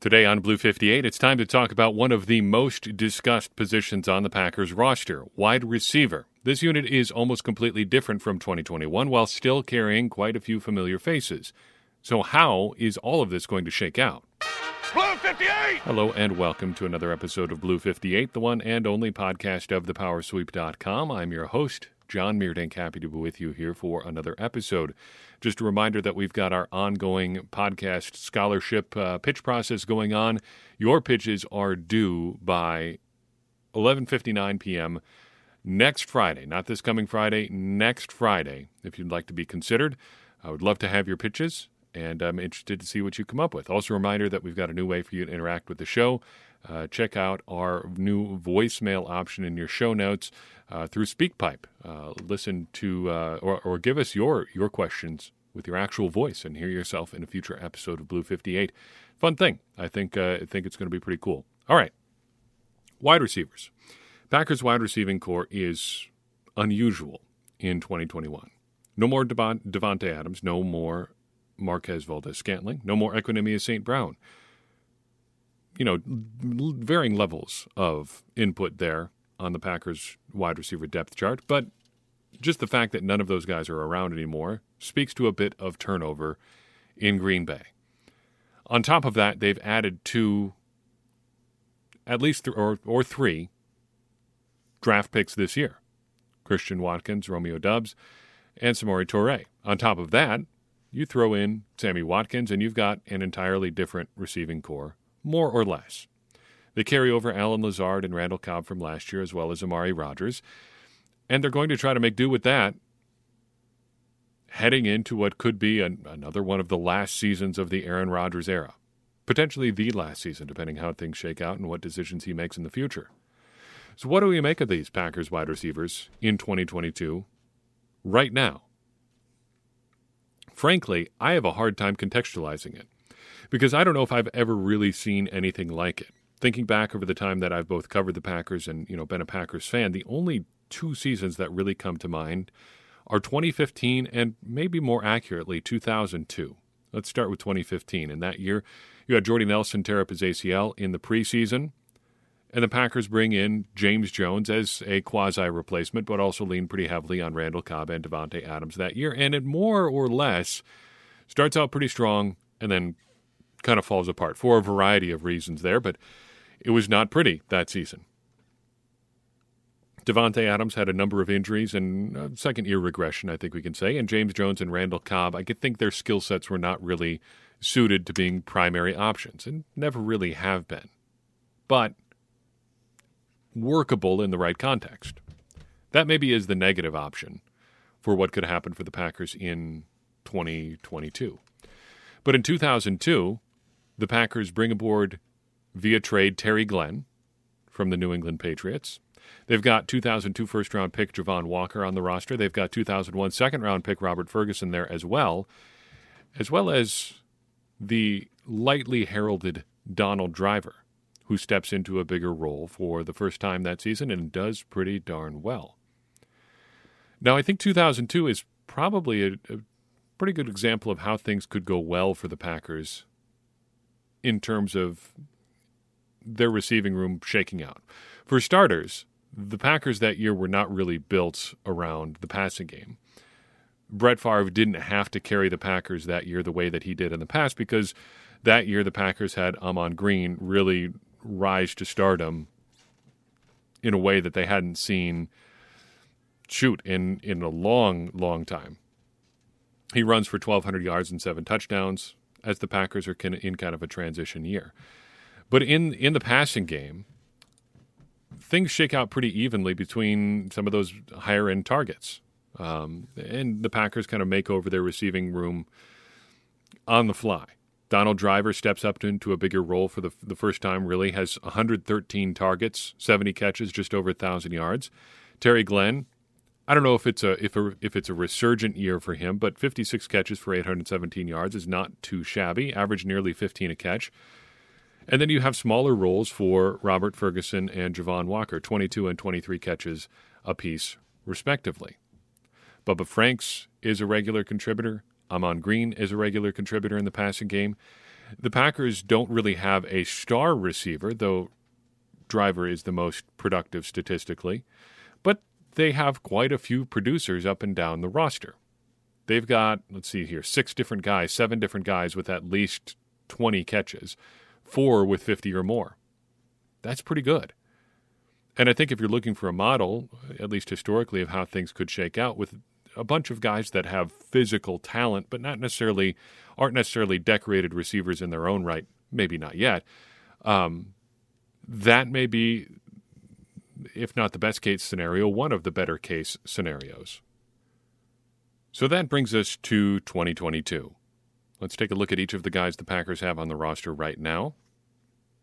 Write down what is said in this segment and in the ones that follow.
Today on Blue 58, it's time to talk about one of the most discussed positions on the Packers roster wide receiver. This unit is almost completely different from 2021 while still carrying quite a few familiar faces. So, how is all of this going to shake out? Blue 58! Hello, and welcome to another episode of Blue 58, the one and only podcast of thepowersweep.com. I'm your host, John Meerdink. Happy to be with you here for another episode. Just a reminder that we've got our ongoing podcast scholarship uh, pitch process going on. Your pitches are due by 11:59 p.m. next Friday, not this coming Friday, next Friday. If you'd like to be considered, I would love to have your pitches and I'm interested to see what you come up with. Also, a reminder that we've got a new way for you to interact with the show. Uh, check out our new voicemail option in your show notes uh, through SpeakPipe. Uh, listen to uh, or, or give us your your questions with your actual voice and hear yourself in a future episode of Blue 58. Fun thing. I think uh, I think it's going to be pretty cool. All right, wide receivers. Packers wide receiving core is unusual in 2021. No more Devon, Davante Adams. No more Marquez Valdes Scantling. No more Equanimeous St. Brown. You know, varying levels of input there on the Packers wide receiver depth chart, but just the fact that none of those guys are around anymore speaks to a bit of turnover in Green Bay. On top of that, they've added two, at least th- or, or three draft picks this year Christian Watkins, Romeo Doubs, and Samori Toure. On top of that, you throw in Sammy Watkins, and you've got an entirely different receiving core, more or less. They carry over Allen Lazard and Randall Cobb from last year, as well as Amari Rodgers, And they're going to try to make do with that heading into what could be an, another one of the last seasons of the Aaron Rodgers era. Potentially the last season, depending how things shake out and what decisions he makes in the future. So, what do we make of these Packers wide receivers in 2022 right now? Frankly, I have a hard time contextualizing it because I don't know if I've ever really seen anything like it. Thinking back over the time that I've both covered the Packers and, you know, been a Packers fan, the only two seasons that really come to mind are 2015 and maybe more accurately 2002. Let's start with 2015. In that year, you had Jordy Nelson tear up his ACL in the preseason, and the Packers bring in James Jones as a quasi replacement, but also lean pretty heavily on Randall Cobb and Davante Adams that year. And it more or less starts out pretty strong and then kind of falls apart for a variety of reasons there, but it was not pretty that season. Davante Adams had a number of injuries and second year regression, I think we can say. And James Jones and Randall Cobb, I could think their skill sets were not really suited to being primary options and never really have been. But workable in the right context. That maybe is the negative option for what could happen for the Packers in 2022. But in 2002, the Packers bring aboard via trade Terry Glenn from the New England Patriots. They've got 2002 first round pick Javon Walker on the roster. They've got 2001 second round pick Robert Ferguson there as well, as well as the lightly heralded Donald Driver who steps into a bigger role for the first time that season and does pretty darn well. Now, I think 2002 is probably a, a pretty good example of how things could go well for the Packers in terms of their receiving room shaking out. For starters, the Packers that year were not really built around the passing game. Brett Favre didn't have to carry the Packers that year the way that he did in the past because that year the Packers had Ahman Green really rise to stardom in a way that they hadn't seen shoot in in a long long time. He runs for 1200 yards and 7 touchdowns as the Packers are in kind of a transition year. But in in the passing game, things shake out pretty evenly between some of those higher end targets. Um, and the Packers kind of make over their receiving room on the fly. Donald Driver steps up into a bigger role for the, the first time, really, has 113 targets, 70 catches, just over 1,000 yards. Terry Glenn, I don't know if it's a if a if it's a resurgent year for him, but 56 catches for 817 yards is not too shabby. Average nearly 15 a catch. And then you have smaller roles for Robert Ferguson and Javon Walker, 22 and 23 catches apiece, respectively. Bubba Franks is a regular contributor. Ahman Green is a regular contributor in the passing game. The Packers don't really have a star receiver, though Driver is the most productive statistically, they have quite a few producers up and down the roster. They've got, let's see here, six different guys, seven different guys with at least 20 catches, four with 50 or more. That's pretty good. And I think if you're looking for a model, at least historically, of how things could shake out with a bunch of guys that have physical talent, but not necessarily aren't necessarily decorated receivers in their own right, maybe not yet. Um, that may be, if not the best case scenario, one of the better case scenarios. So that brings us to 2022. Let's take a look at each of the guys the Packers have on the roster right now,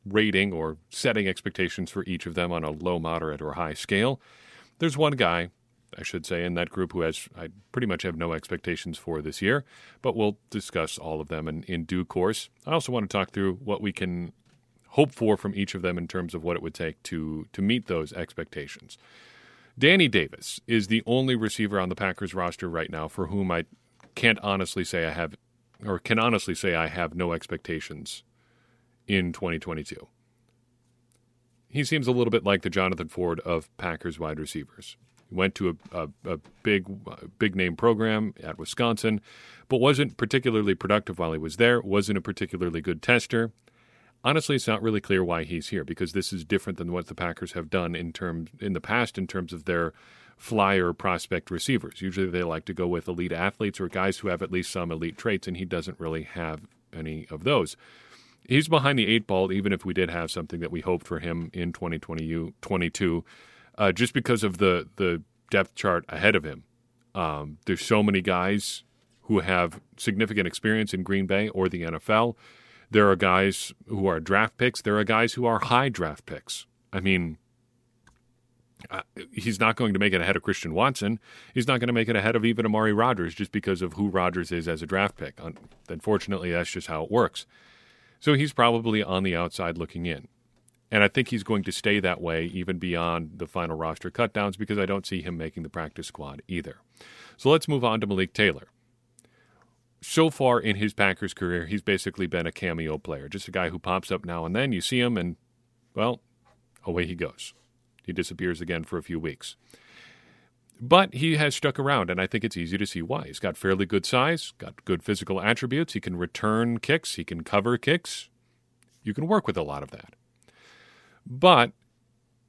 rating or setting expectations for each of them on a low, moderate, or high scale. There's one guy, I should say, in that group who has I pretty much have no expectations for this year, but we'll discuss all of them in, in due course. I also want to talk through what we can hope for from each of them in terms of what it would take to to meet those expectations. Danny Davis is the only receiver on the Packers roster right now for whom I can't honestly say I have or can honestly say I have no expectations in 2022. He seems a little bit like the Jonathan Ford of Packers wide receivers. He went to a, a, a big, big name program at Wisconsin, but wasn't particularly productive while he was there. wasn't a particularly good tester. Honestly, it's not really clear why he's here because this is different than what the Packers have done in terms in the past in terms of their flyer prospect receivers. Usually they like to go with elite athletes or guys who have at least some elite traits, and he doesn't really have any of those. He's behind the eight ball, even if we did have something that we hoped for him in 2022, uh, just because of the, the depth chart ahead of him. Um, there's so many guys who have significant experience in Green Bay or the NFL. There are guys who are draft picks. There are guys who are high draft picks. I mean, uh, he's not going to make it ahead of Christian Watson. He's not going to make it ahead of even Amari Rodgers just because of who Rodgers is as a draft pick. Unfortunately, that's just how it works. So he's probably on the outside looking in. And I think he's going to stay that way even beyond the final roster cutdowns because I don't see him making the practice squad either. So let's move on to Malik Taylor. So far in his Packers career, he's basically been a cameo player, just a guy who pops up now and then. You see him, and, well, away he goes. He disappears again for a few weeks. But he has stuck around, and I think it's easy to see why. He's got fairly good size, got good physical attributes. He can return kicks, he can cover kicks. You can work with a lot of that. But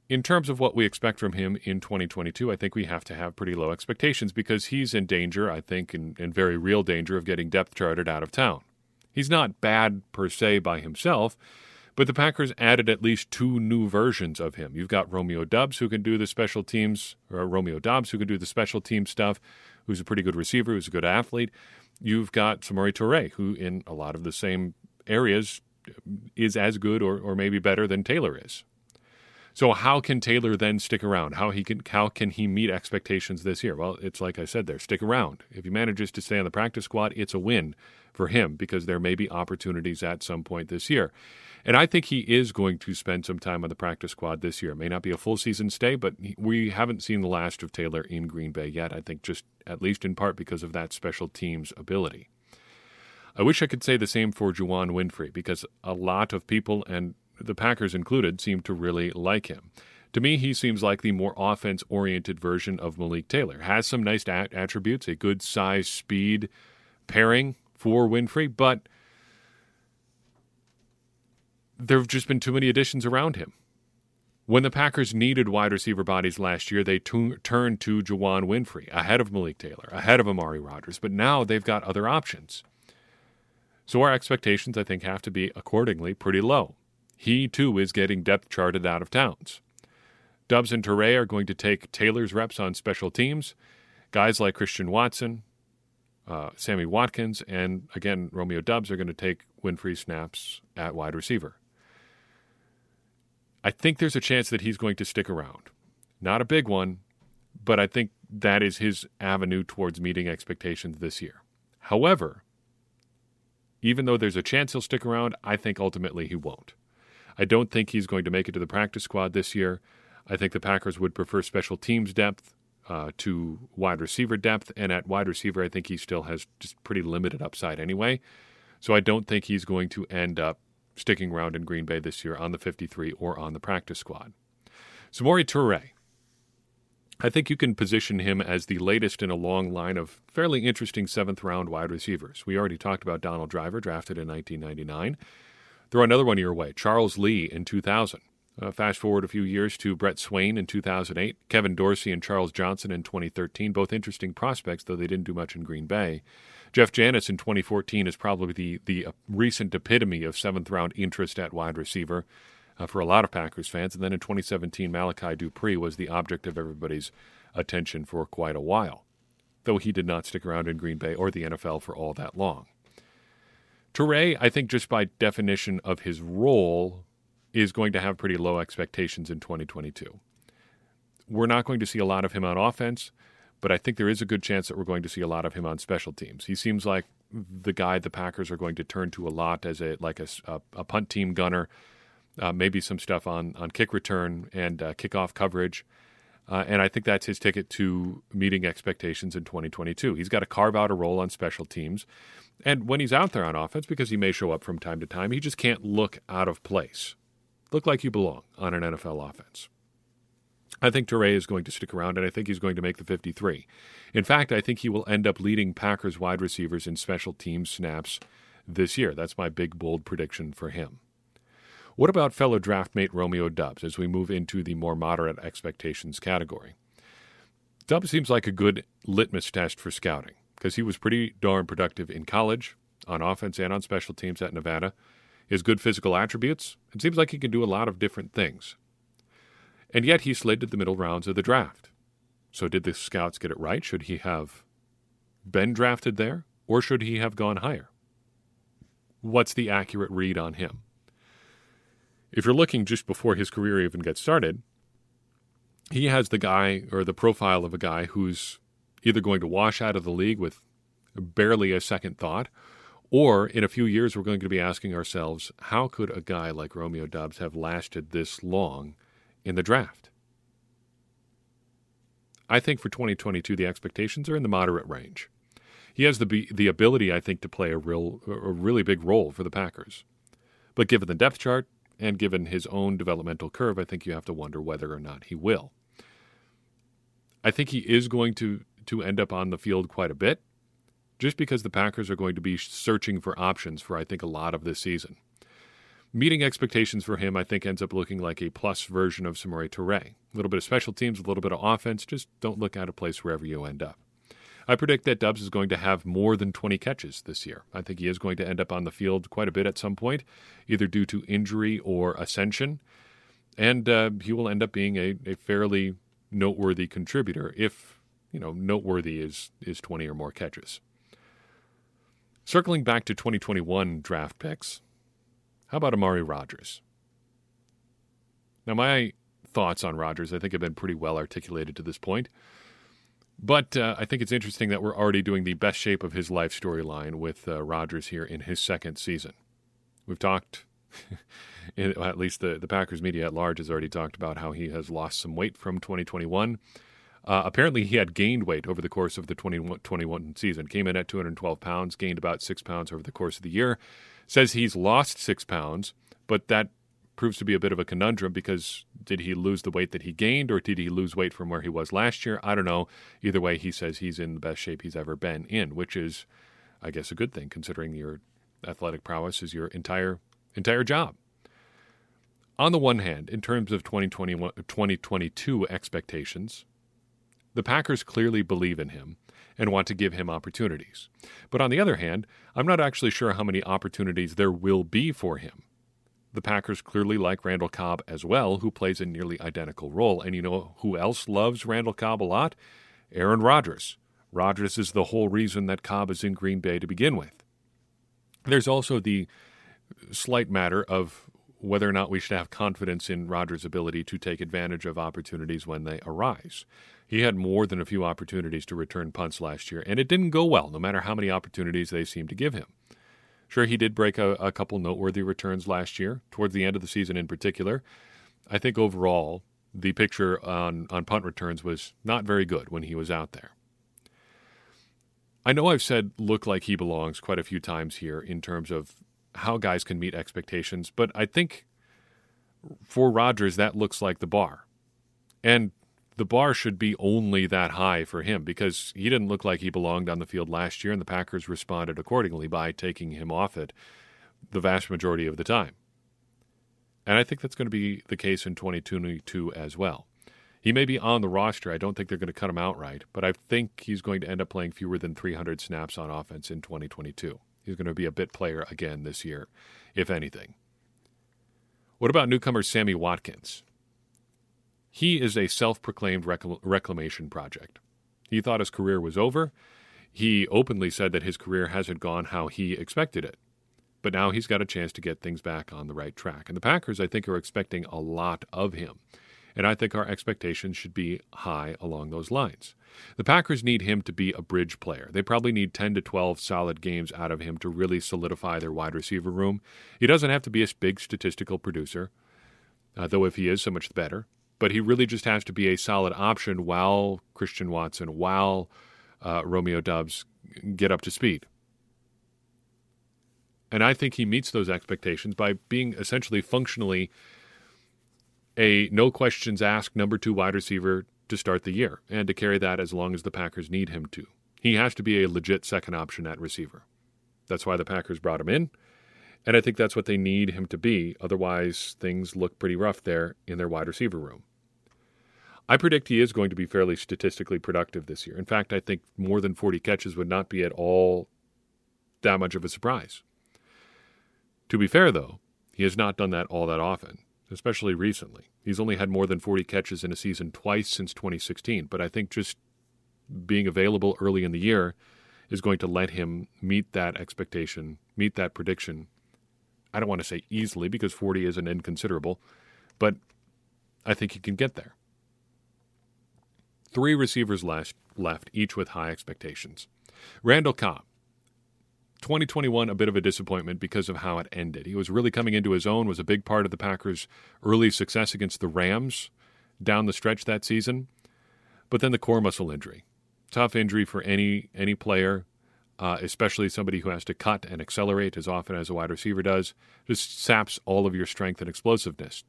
in terms of what we expect from him in 2022, I think we have to have pretty low expectations because he's in danger, I think, in, in very real danger of getting depth charted out of town. He's not bad per se by himself, but the Packers added at least two new versions of him. You've got Romeo Dubs who can do the special teams, or Romeo Doubs, who can do the special team stuff, who's a pretty good receiver, who's a good athlete. You've got Samori Toure, who in a lot of the same areas is as good or, or maybe better than Taylor is. So how can Taylor then stick around? How he can how can he meet expectations this year? Well, it's like I said there, stick around. If he manages to stay on the practice squad, it's a win for him because there may be opportunities at some point this year. And I think he is going to spend some time on the practice squad this year. It may not be a full season stay, but we haven't seen the last of Taylor in Green Bay yet. I think just at least in part because of that special teams ability. I wish I could say the same for Juwann Winfree because a lot of people, and the Packers included, seem to really like him. To me, he seems like the more offense oriented version of Malik Taylor. Has some nice attributes, a good size speed pairing for Winfree, but there have just been too many additions around him. When the Packers needed wide receiver bodies last year, they t- turned to Juwann Winfree, ahead of Malik Taylor, ahead of Amari Rodgers, but now they've got other options. So our expectations, I think, have to be accordingly pretty low. He, too, is getting depth charted out of towns. Doubs and Toure are going to take Taylor's reps on special teams. Guys like Christian Watson, uh, Sammy Watkins, and again, Romeo Doubs are going to take Winfree snaps at wide receiver. I think there's a chance that he's going to stick around. Not a big one, but I think that is his avenue towards meeting expectations this year. However, even though there's a chance he'll stick around, I think ultimately he won't. I don't think he's going to make it to the practice squad this year. I think the Packers would prefer special teams depth uh, to wide receiver depth, and at wide receiver, I think he still has just pretty limited upside anyway. So I don't think he's going to end up sticking around in Green Bay this year on the 53 or on the practice squad. Samori Toure. I think you can position him as the latest in a long line of fairly interesting seventh round wide receivers. We already talked about Donald Driver, drafted in 1999. Throw another one your way Charles Lee in 2000. Uh, fast forward a few years to Brett Swain in 2008, Kevin Dorsey and Charles Johnson in 2013, both interesting prospects, though they didn't do much in Green Bay. Jeff Janis in 2014 is probably the, the uh, recent epitome of seventh round interest at wide receiver uh, for a lot of Packers fans. And then in 2017, Malachi Dupre was the object of everybody's attention for quite a while, though he did not stick around in Green Bay or the NFL for all that long. Toure, I think, just by definition of his role, is going to have pretty low expectations in 2022. We're not going to see a lot of him on offense, but I think there is a good chance that we're going to see a lot of him on special teams. He seems like the guy the Packers are going to turn to a lot as a like a, a punt team gunner, uh, maybe some stuff on on kick return and uh, kickoff coverage. Uh, and I think that's his ticket to meeting expectations in 2022. He's got to carve out a role on special teams. And when he's out there on offense, because he may show up from time to time, he just can't look out of place look like you belong on an NFL offense. I think Toure is going to stick around, and I think he's going to make the 53. In fact, I think he will end up leading Packers wide receivers in special teams snaps this year. That's my big, bold prediction for him. What about fellow draftmate Romeo Doubs as we move into the more moderate expectations category? Doubs seems like a good litmus test for scouting because he was pretty darn productive in college, on offense and on special teams at Nevada his good physical attributes, it seems like he can do a lot of different things. And yet he slid to the middle rounds of the draft. So did the scouts get it right? Should he have been drafted there, or should he have gone higher? What's the accurate read on him? If you're looking just before his career even gets started, he has the guy or the profile of a guy who's either going to wash out of the league with barely a second thought or in a few years, we're going to be asking ourselves, how could a guy like Romeo Doubs have lasted this long in the draft? I think for 2022, the expectations are in the moderate range. He has the the ability, I think, to play a real a really big role for the Packers. But given the depth chart and given his own developmental curve, I think you have to wonder whether or not he will. I think he is going to to end up on the field quite a bit just because the Packers are going to be searching for options for, I think, a lot of this season. Meeting expectations for him, I think, ends up looking like a plus version of Samori Toure. A little bit of special teams, a little bit of offense. Just don't look out of place wherever you end up. I predict that Doubs is going to have more than 20 catches this year. I think he is going to end up on the field quite a bit at some point, either due to injury or ascension. And uh, he will end up being a, a fairly noteworthy contributor if, you know, noteworthy is, is 20 or more catches. Circling back to 2021 draft picks, how about Amari Rodgers? Now, my thoughts on Rodgers, I think, have been pretty well articulated to this point. But uh, I think it's interesting that we're already doing the best shape of his life storyline with uh, Rodgers here in his second season. We've talked, at least the, the Packers media at large has already talked about how he has lost some weight from 2021. Uh, apparently, he had gained weight over the course of the 2021 season. Came in at 212 pounds, gained about six pounds over the course of the year. Says he's lost six pounds, but that proves to be a bit of a conundrum because did he lose the weight that he gained or did he lose weight from where he was last year? I don't know. Either way, he says he's in the best shape he's ever been in, which is, I guess, a good thing considering your athletic prowess is your entire entire job. On the one hand, in terms of 2021, 2022 expectations, the Packers clearly believe in him and want to give him opportunities. But on the other hand, I'm not actually sure how many opportunities there will be for him. The Packers clearly like Randall Cobb as well, who plays a nearly identical role. And you know who else loves Randall Cobb a lot? Aaron Rodgers. Rodgers is the whole reason that Cobb is in Green Bay to begin with. There's also the slight matter of whether or not we should have confidence in Rodgers' ability to take advantage of opportunities when they arise. He had more than a few opportunities to return punts last year, and it didn't go well, no matter how many opportunities they seemed to give him. Sure, he did break a, a couple noteworthy returns last year, towards the end of the season in particular. I think overall, the picture on, on punt returns was not very good when he was out there. I know I've said look like he belongs quite a few times here in terms of how guys can meet expectations, but I think for Rodgers, that looks like the bar. And the bar should be only that high for him because he didn't look like he belonged on the field last year, and the Packers responded accordingly by taking him off it the vast majority of the time. And I think that's going to be the case in 2022 as well. He may be on the roster. I don't think they're going to cut him outright, but I think he's going to end up playing fewer than 300 snaps on offense in 2022. He's going to be a bit player again this year, if anything. What about newcomer Sammy Watkins? He is a self proclaimed reclamation project. He thought his career was over. He openly said that his career hasn't gone how he expected it. But now he's got a chance to get things back on the right track. And the Packers, I think, are expecting a lot of him. And I think our expectations should be high along those lines. The Packers need him to be a bridge player. They probably need 10 to 12 solid games out of him to really solidify their wide receiver room. He doesn't have to be a big statistical producer, uh, though if he is, so much the better. But he really just has to be a solid option while Christian Watson, while uh, Romeo Doubs get up to speed. And I think he meets those expectations by being essentially functionally a no questions asked number two wide receiver to start the year and to carry that as long as the Packers need him to. He has to be a legit second option at receiver. That's why the Packers brought him in. And I think that's what they need him to be. Otherwise, things look pretty rough there in their wide receiver room. I predict he is going to be fairly statistically productive this year. In fact, I think more than 40 catches would not be at all that much of a surprise. To be fair, though, he has not done that all that often especially recently. He's only had more than 40 catches in a season twice since 2016, but I think just being available early in the year is going to let him meet that expectation, meet that prediction. I don't want to say easily because 40 isn't inconsiderable, but I think he can get there. Three receivers left, left each with high expectations. Randall Cobb, 2021 a bit of a disappointment because of how it ended. He was really coming into his own, was a big part of the Packers' early success against the Rams down the stretch that season. But then the core muscle injury. Tough injury for any any player, uh, especially somebody who has to cut and accelerate as often as a wide receiver does. Just saps all of your strength and explosiveness.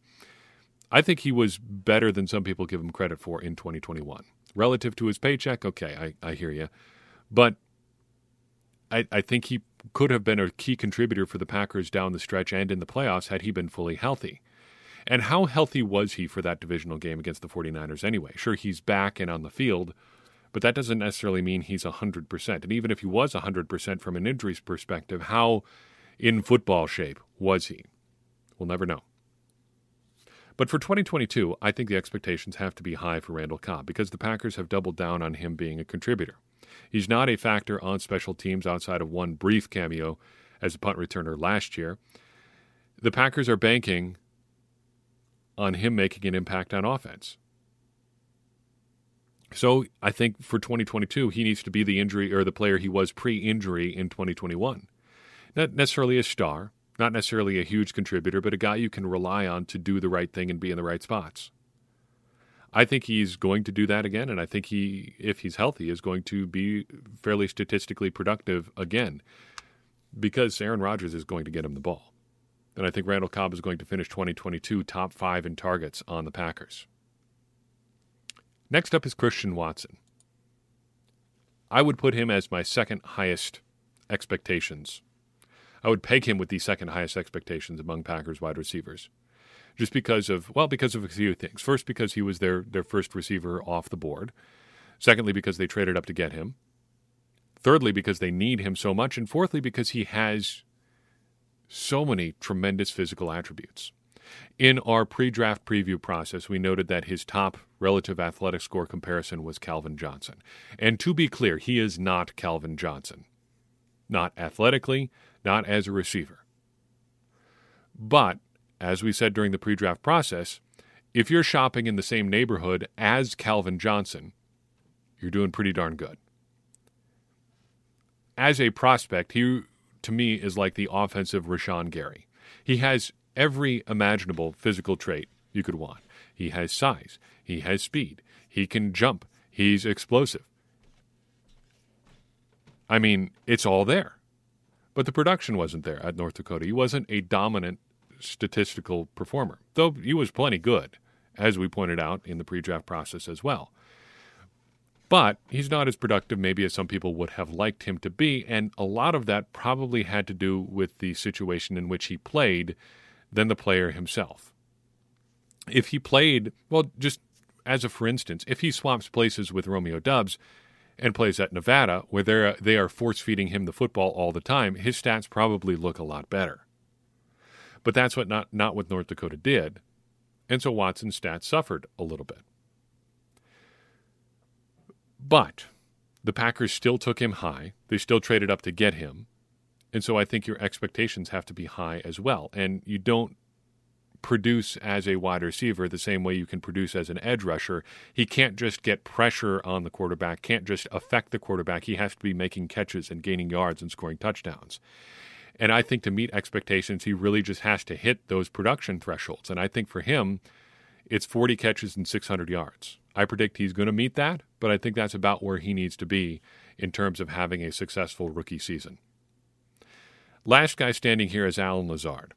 I think he was better than some people give him credit for in 2021. Relative to his paycheck, okay, I, I hear you. But I, I think he could have been a key contributor for the Packers down the stretch and in the playoffs had he been fully healthy. And how healthy was he for that divisional game against the 49ers anyway? Sure, he's back and on the field, but that doesn't necessarily mean he's 100%. And even if he was 100% from an injuries perspective, how in football shape was he? We'll never know. But for 2022, I think the expectations have to be high for Randall Cobb because the Packers have doubled down on him being a contributor. He's not a factor on special teams outside of one brief cameo as a punt returner last year. The Packers are banking on him making an impact on offense. So I think for 2022, he needs to be the injury or the player he was pre injury in 2021. Not necessarily a star, not necessarily a huge contributor, but a guy you can rely on to do the right thing and be in the right spots. I think he's going to do that again, and I think he, if he's healthy, is going to be fairly statistically productive again because Aaron Rodgers is going to get him the ball. And I think Randall Cobb is going to finish 2022 top five in targets on the Packers. Next up is Christian Watson. I would put him as my second highest expectations. I would peg him with the second highest expectations among Packers wide receivers just because of well, because of a few things. First, because he was their their first receiver off the board. Secondly, because they traded up to get him. Thirdly, because they need him so much, and fourthly, because he has so many tremendous physical attributes. In our pre draft preview process, we noted that his top relative athletic score comparison was Calvin Johnson. And to be clear, he is not Calvin Johnson. Not athletically, not as a receiver. But as we said during the pre draft process, if you're shopping in the same neighborhood as Calvin Johnson, you're doing pretty darn good. As a prospect, he, to me, is like the offensive Rashan Gary. He has every imaginable physical trait you could want. He has size, he has speed, he can jump, he's explosive. I mean, it's all there. But the production wasn't there at North Dakota. He wasn't a dominant statistical performer, though he was plenty good, as we pointed out in the pre draft process as well. But he's not as productive, maybe, as some people would have liked him to be. And a lot of that probably had to do with the situation in which he played than the player himself. If he played, well, just as a for instance, if he swaps places with Romeo Doubs and plays at Nevada, where they're, they are force feeding him the football all the time, his stats probably look a lot better. But that's what not, not what North Dakota did. And so Watson's stats suffered a little bit. But the Packers still took him high. They still traded up to get him. And so I think your expectations have to be high as well. And you don't produce as a wide receiver the same way you can produce as an edge rusher. He can't just get pressure on the quarterback, can't just affect the quarterback. He has to be making catches and gaining yards and scoring touchdowns. And I think to meet expectations, he really just has to hit those production thresholds. And I think for him, it's 40 catches and 600 yards. I predict he's going to meet that, but I think that's about where he needs to be in terms of having a successful rookie season. Last guy standing here is Allen Lazard.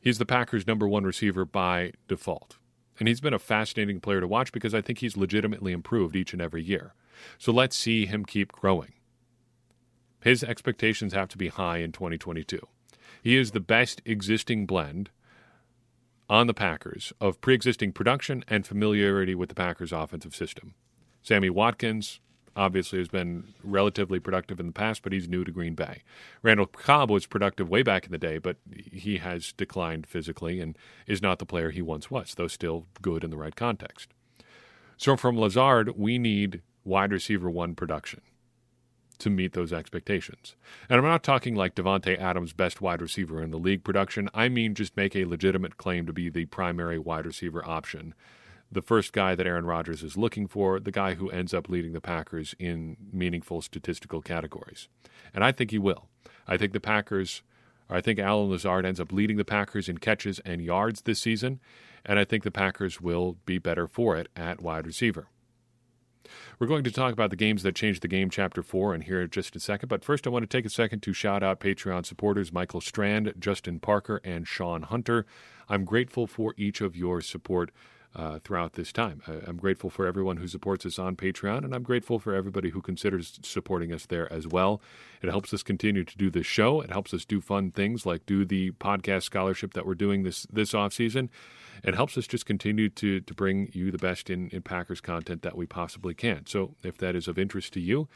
He's the Packers' number one receiver by default. And he's been a fascinating player to watch because I think he's legitimately improved each and every year. So let's see him keep growing. His expectations have to be high in 2022. He is the best existing blend on the Packers of pre existing production and familiarity with the Packers' offensive system. Sammy Watkins obviously has been relatively productive in the past, but he's new to Green Bay. Randall Cobb was productive way back in the day, but he has declined physically and is not the player he once was, though still good in the right context. So from Lazard, we need wide receiver one production to meet those expectations. And I'm not talking like Davante Adams, best wide receiver in the league production. I mean just make a legitimate claim to be the primary wide receiver option. The first guy that Aaron Rodgers is looking for, the guy who ends up leading the Packers in meaningful statistical categories. And I think he will. I think the Packers, I think Allen Lazard ends up leading the Packers in catches and yards this season. And I think the Packers will be better for it at wide receiver. We're going to talk about the games that changed the game, Chapter 4, and here in just a second. But first, I want to take a second to shout out Patreon supporters Michael Strand, Justin Parker, and Sean Hunter. I'm grateful for each of your support. Uh, throughout this time. I, am grateful for everyone who supports us on Patreon, and I'm grateful for everybody who considers supporting us there as well. It helps us continue to do this show. It helps us do fun things like do the podcast scholarship that we're doing this this off season it helps us just continue to to bring you the best in, in Packers content that we possibly can. So if that is of interest to you,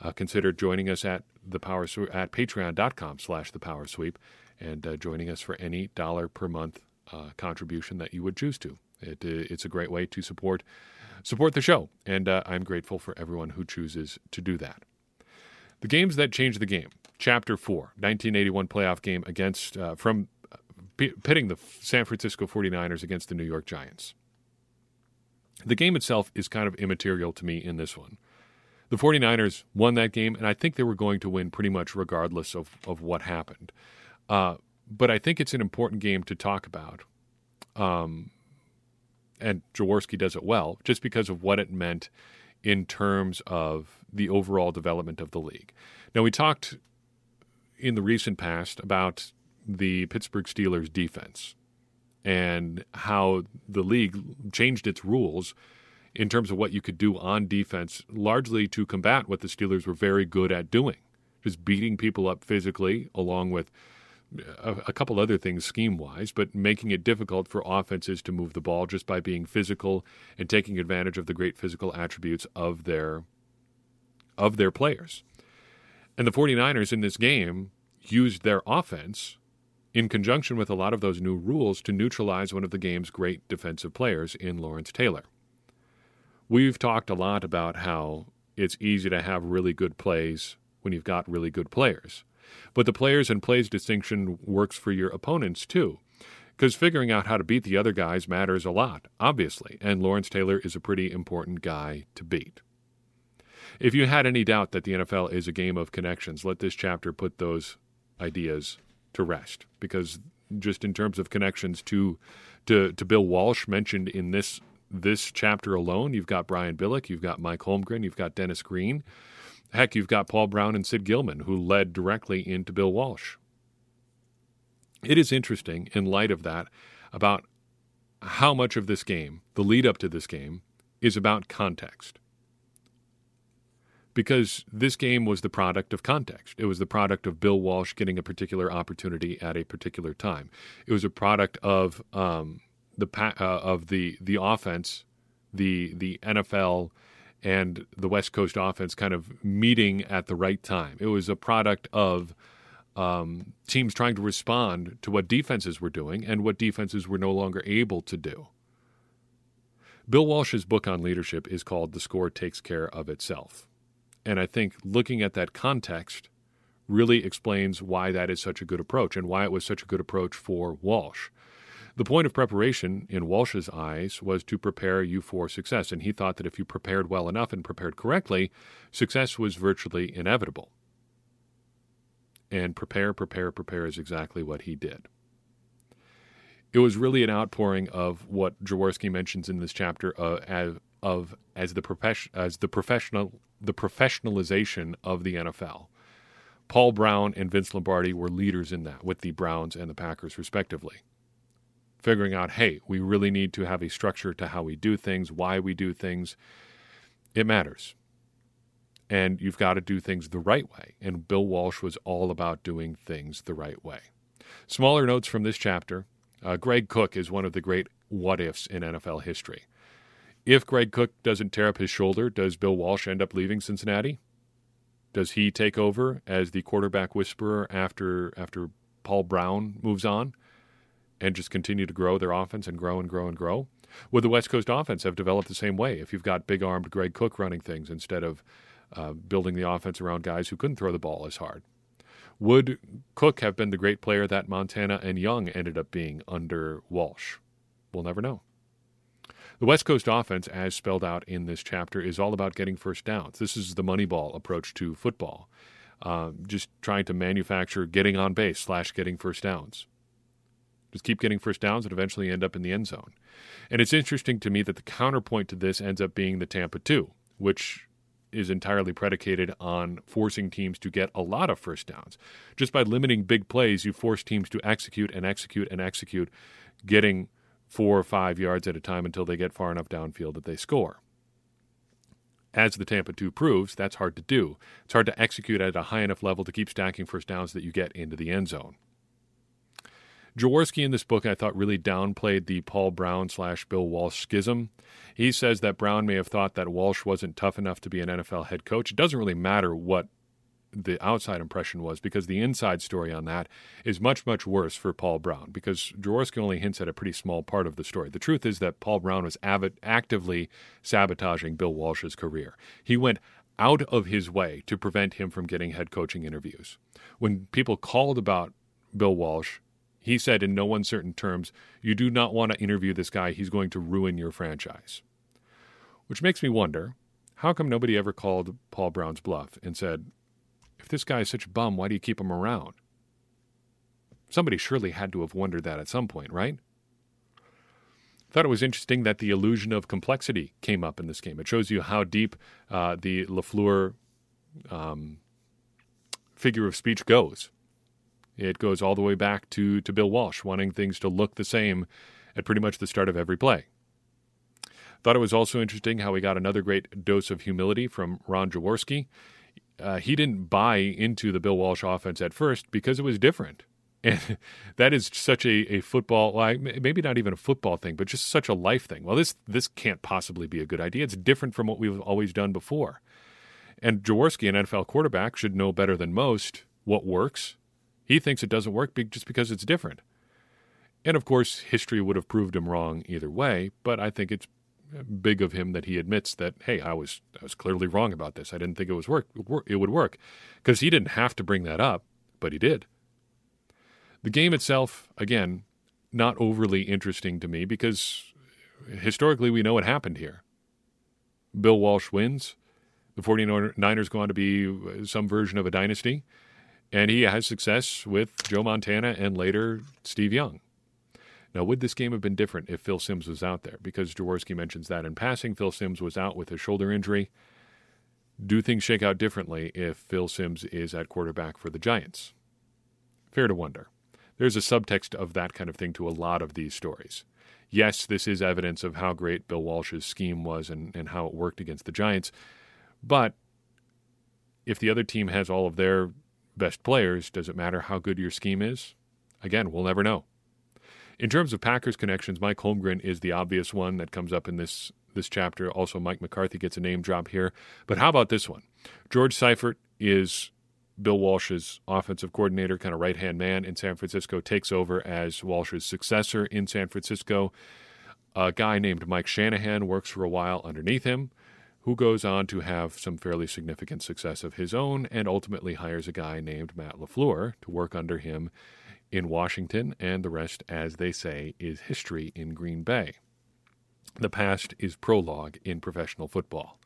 uh, consider joining us at the power at patreon.com slash the power sweep and uh, joining us for any dollar per month uh, contribution that you would choose to. It, uh, it's a great way to support support the show, and uh, I'm grateful for everyone who chooses to do that. The games that changed the game. Chapter 4, 1981 playoff game against uh, from pitting the San Francisco 49ers against the New York Giants. The game itself is kind of immaterial to me in this one. The 49ers won that game, and I think they were going to win pretty much regardless of, of what happened. Uh, but I think it's an important game to talk about. Um, and Jaworski does it well, just because of what it meant in terms of the overall development of the league. Now, we talked in the recent past about the Pittsburgh Steelers defense and how the league changed its rules in terms of what you could do on defense, largely to combat what the Steelers were very good at doing, just beating people up physically, along with a, a couple other things scheme wise, but making it difficult for offenses to move the ball just by being physical and taking advantage of the great physical attributes of their of their players. And the 49ers in this game used their offense in conjunction with a lot of those new rules to neutralize one of the game's great defensive players in Lawrence Taylor. We've talked a lot about how it's easy to have really good plays when you've got really good players. But the players and plays distinction works for your opponents too. Because figuring out how to beat the other guys matters a lot, obviously, and Lawrence Taylor is a pretty important guy to beat. If you had any doubt that the NFL is a game of connections, let this chapter put those ideas to rest because just in terms of connections to to to Bill Walsh mentioned in this this chapter alone, you've got Brian Billick, you've got Mike Holmgren, you've got Dennis Green, Heck, you've got Paul Brown and Sid Gilman, who led directly into Bill Walsh. It is interesting, in light of that, about how much of this game, the lead up to this game, is about context. Because this game was the product of context. It was the product of Bill Walsh getting a particular opportunity at a particular time. It was a product of um, the uh, of the the offense, the the NFL and the West Coast offense kind of meeting at the right time. It was a product of um, teams trying to respond to what defenses were doing and what defenses were no longer able to do. Bill Walsh's book on leadership is called The Score Takes Care of Itself. And I think looking at that context really explains why that is such a good approach and why it was such a good approach for Walsh. The point of preparation, in Walsh's eyes, was to prepare you for success, and he thought that if you prepared well enough and prepared correctly, success was virtually inevitable. And prepare, prepare, prepare is exactly what he did. It was really an outpouring of what Jaworski mentions in this chapter uh, as, of as the profession as the professional the professionalization of the NFL. Paul Brown and Vince Lombardi were leaders in that with the Browns and the Packers respectively figuring out, hey, we really need to have a structure to how we do things, why we do things. It matters. And you've got to do things the right way. And Bill Walsh was all about doing things the right way. Smaller notes from this chapter uh, Greg Cook is one of the great what ifs in NFL history. If Greg Cook doesn't tear up his shoulder, does Bill Walsh end up leaving Cincinnati? Does he take over as the quarterback whisperer after after Paul Brown moves on? And just continue to grow their offense and grow and grow and grow? Would the West Coast offense have developed the same way if you've got big armed Greg Cook running things instead of uh, building the offense around guys who couldn't throw the ball as hard? Would Cook have been the great player that Montana and Young ended up being under Walsh? We'll never know. The West Coast offense, as spelled out in this chapter, is all about getting first downs. This is the Moneyball approach to football, uh, just trying to manufacture getting on base slash getting first downs. Just keep getting first downs and eventually end up in the end zone. And it's interesting to me that the counterpoint to this ends up being the Tampa 2, which is entirely predicated on forcing teams to get a lot of first downs. Just by limiting big plays, you force teams to execute and execute and execute, getting four or five yards at a time until they get far enough downfield that they score. As the Tampa 2 proves, that's hard to do. It's hard to execute at a high enough level to keep stacking first downs that you get into the end zone. Jaworski in this book, I thought, really downplayed the Paul Brown slash Bill Walsh schism. He says that Brown may have thought that Walsh wasn't tough enough to be an NFL head coach. It doesn't really matter what the outside impression was because the inside story on that is much, much worse for Paul Brown because Jaworski only hints at a pretty small part of the story. The truth is that Paul Brown was avid, actively sabotaging Bill Walsh's career. He went out of his way to prevent him from getting head coaching interviews. When people called about Bill Walsh, he said in no uncertain terms, You do not want to interview this guy. He's going to ruin your franchise. Which makes me wonder how come nobody ever called Paul Brown's bluff and said, If this guy is such a bum, why do you keep him around? Somebody surely had to have wondered that at some point, right? thought it was interesting that the illusion of complexity came up in this game. It shows you how deep uh, the LaFleur um, figure of speech goes. It goes all the way back to, to Bill Walsh wanting things to look the same at pretty much the start of every play. Thought it was also interesting how we got another great dose of humility from Ron Jaworski. Uh, he didn't buy into the Bill Walsh offense at first because it was different. And that is such a, a football, well, maybe not even a football thing, but just such a life thing. Well, this this can't possibly be a good idea. It's different from what we've always done before. And Jaworski, an NFL quarterback, should know better than most what works he thinks it doesn't work just because it's different. And of course, history would have proved him wrong either way, but I think it's big of him that he admits that hey, I was I was clearly wrong about this. I didn't think it was work it would work because he didn't have to bring that up, but he did. The game itself, again, not overly interesting to me because historically we know what happened here. Bill Walsh wins. The 49ers go on to be some version of a dynasty. And he has success with Joe Montana and later Steve Young. Now, would this game have been different if Phil Simms was out there? Because Jaworski mentions that in passing, Phil Simms was out with a shoulder injury. Do things shake out differently if Phil Simms is at quarterback for the Giants? Fair to wonder. There's a subtext of that kind of thing to a lot of these stories. Yes, this is evidence of how great Bill Walsh's scheme was and, and how it worked against the Giants. But if the other team has all of their best players, does it matter how good your scheme is? Again, we'll never know. In terms of Packers connections, Mike Holmgren is the obvious one that comes up in this this chapter. Also, Mike McCarthy gets a name drop here. But how about this one? George Seifert is Bill Walsh's offensive coordinator, kind of right hand man in San Francisco, takes over as Walsh's successor in San Francisco. A guy named Mike Shanahan works for a while underneath him who goes on to have some fairly significant success of his own and ultimately hires a guy named Matt LaFleur to work under him in Washington, and the rest, as they say, is history in Green Bay. The past is prologue in professional football.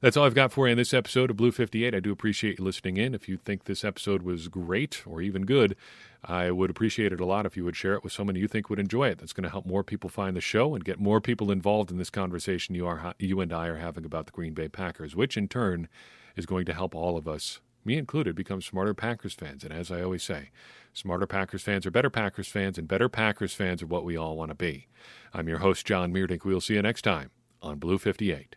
That's all I've got for you in this episode of Blue 58. I do appreciate you listening in. If you think this episode was great or even good, I would appreciate it a lot if you would share it with someone you think would enjoy it. That's going to help more people find the show and get more people involved in this conversation you are you and I are having about the Green Bay Packers, which in turn is going to help all of us, me included, become smarter Packers fans. And as I always say, smarter Packers fans are better Packers fans, and better Packers fans are what we all want to be. I'm your host, John Meerdink. We'll see you next time on Blue 58.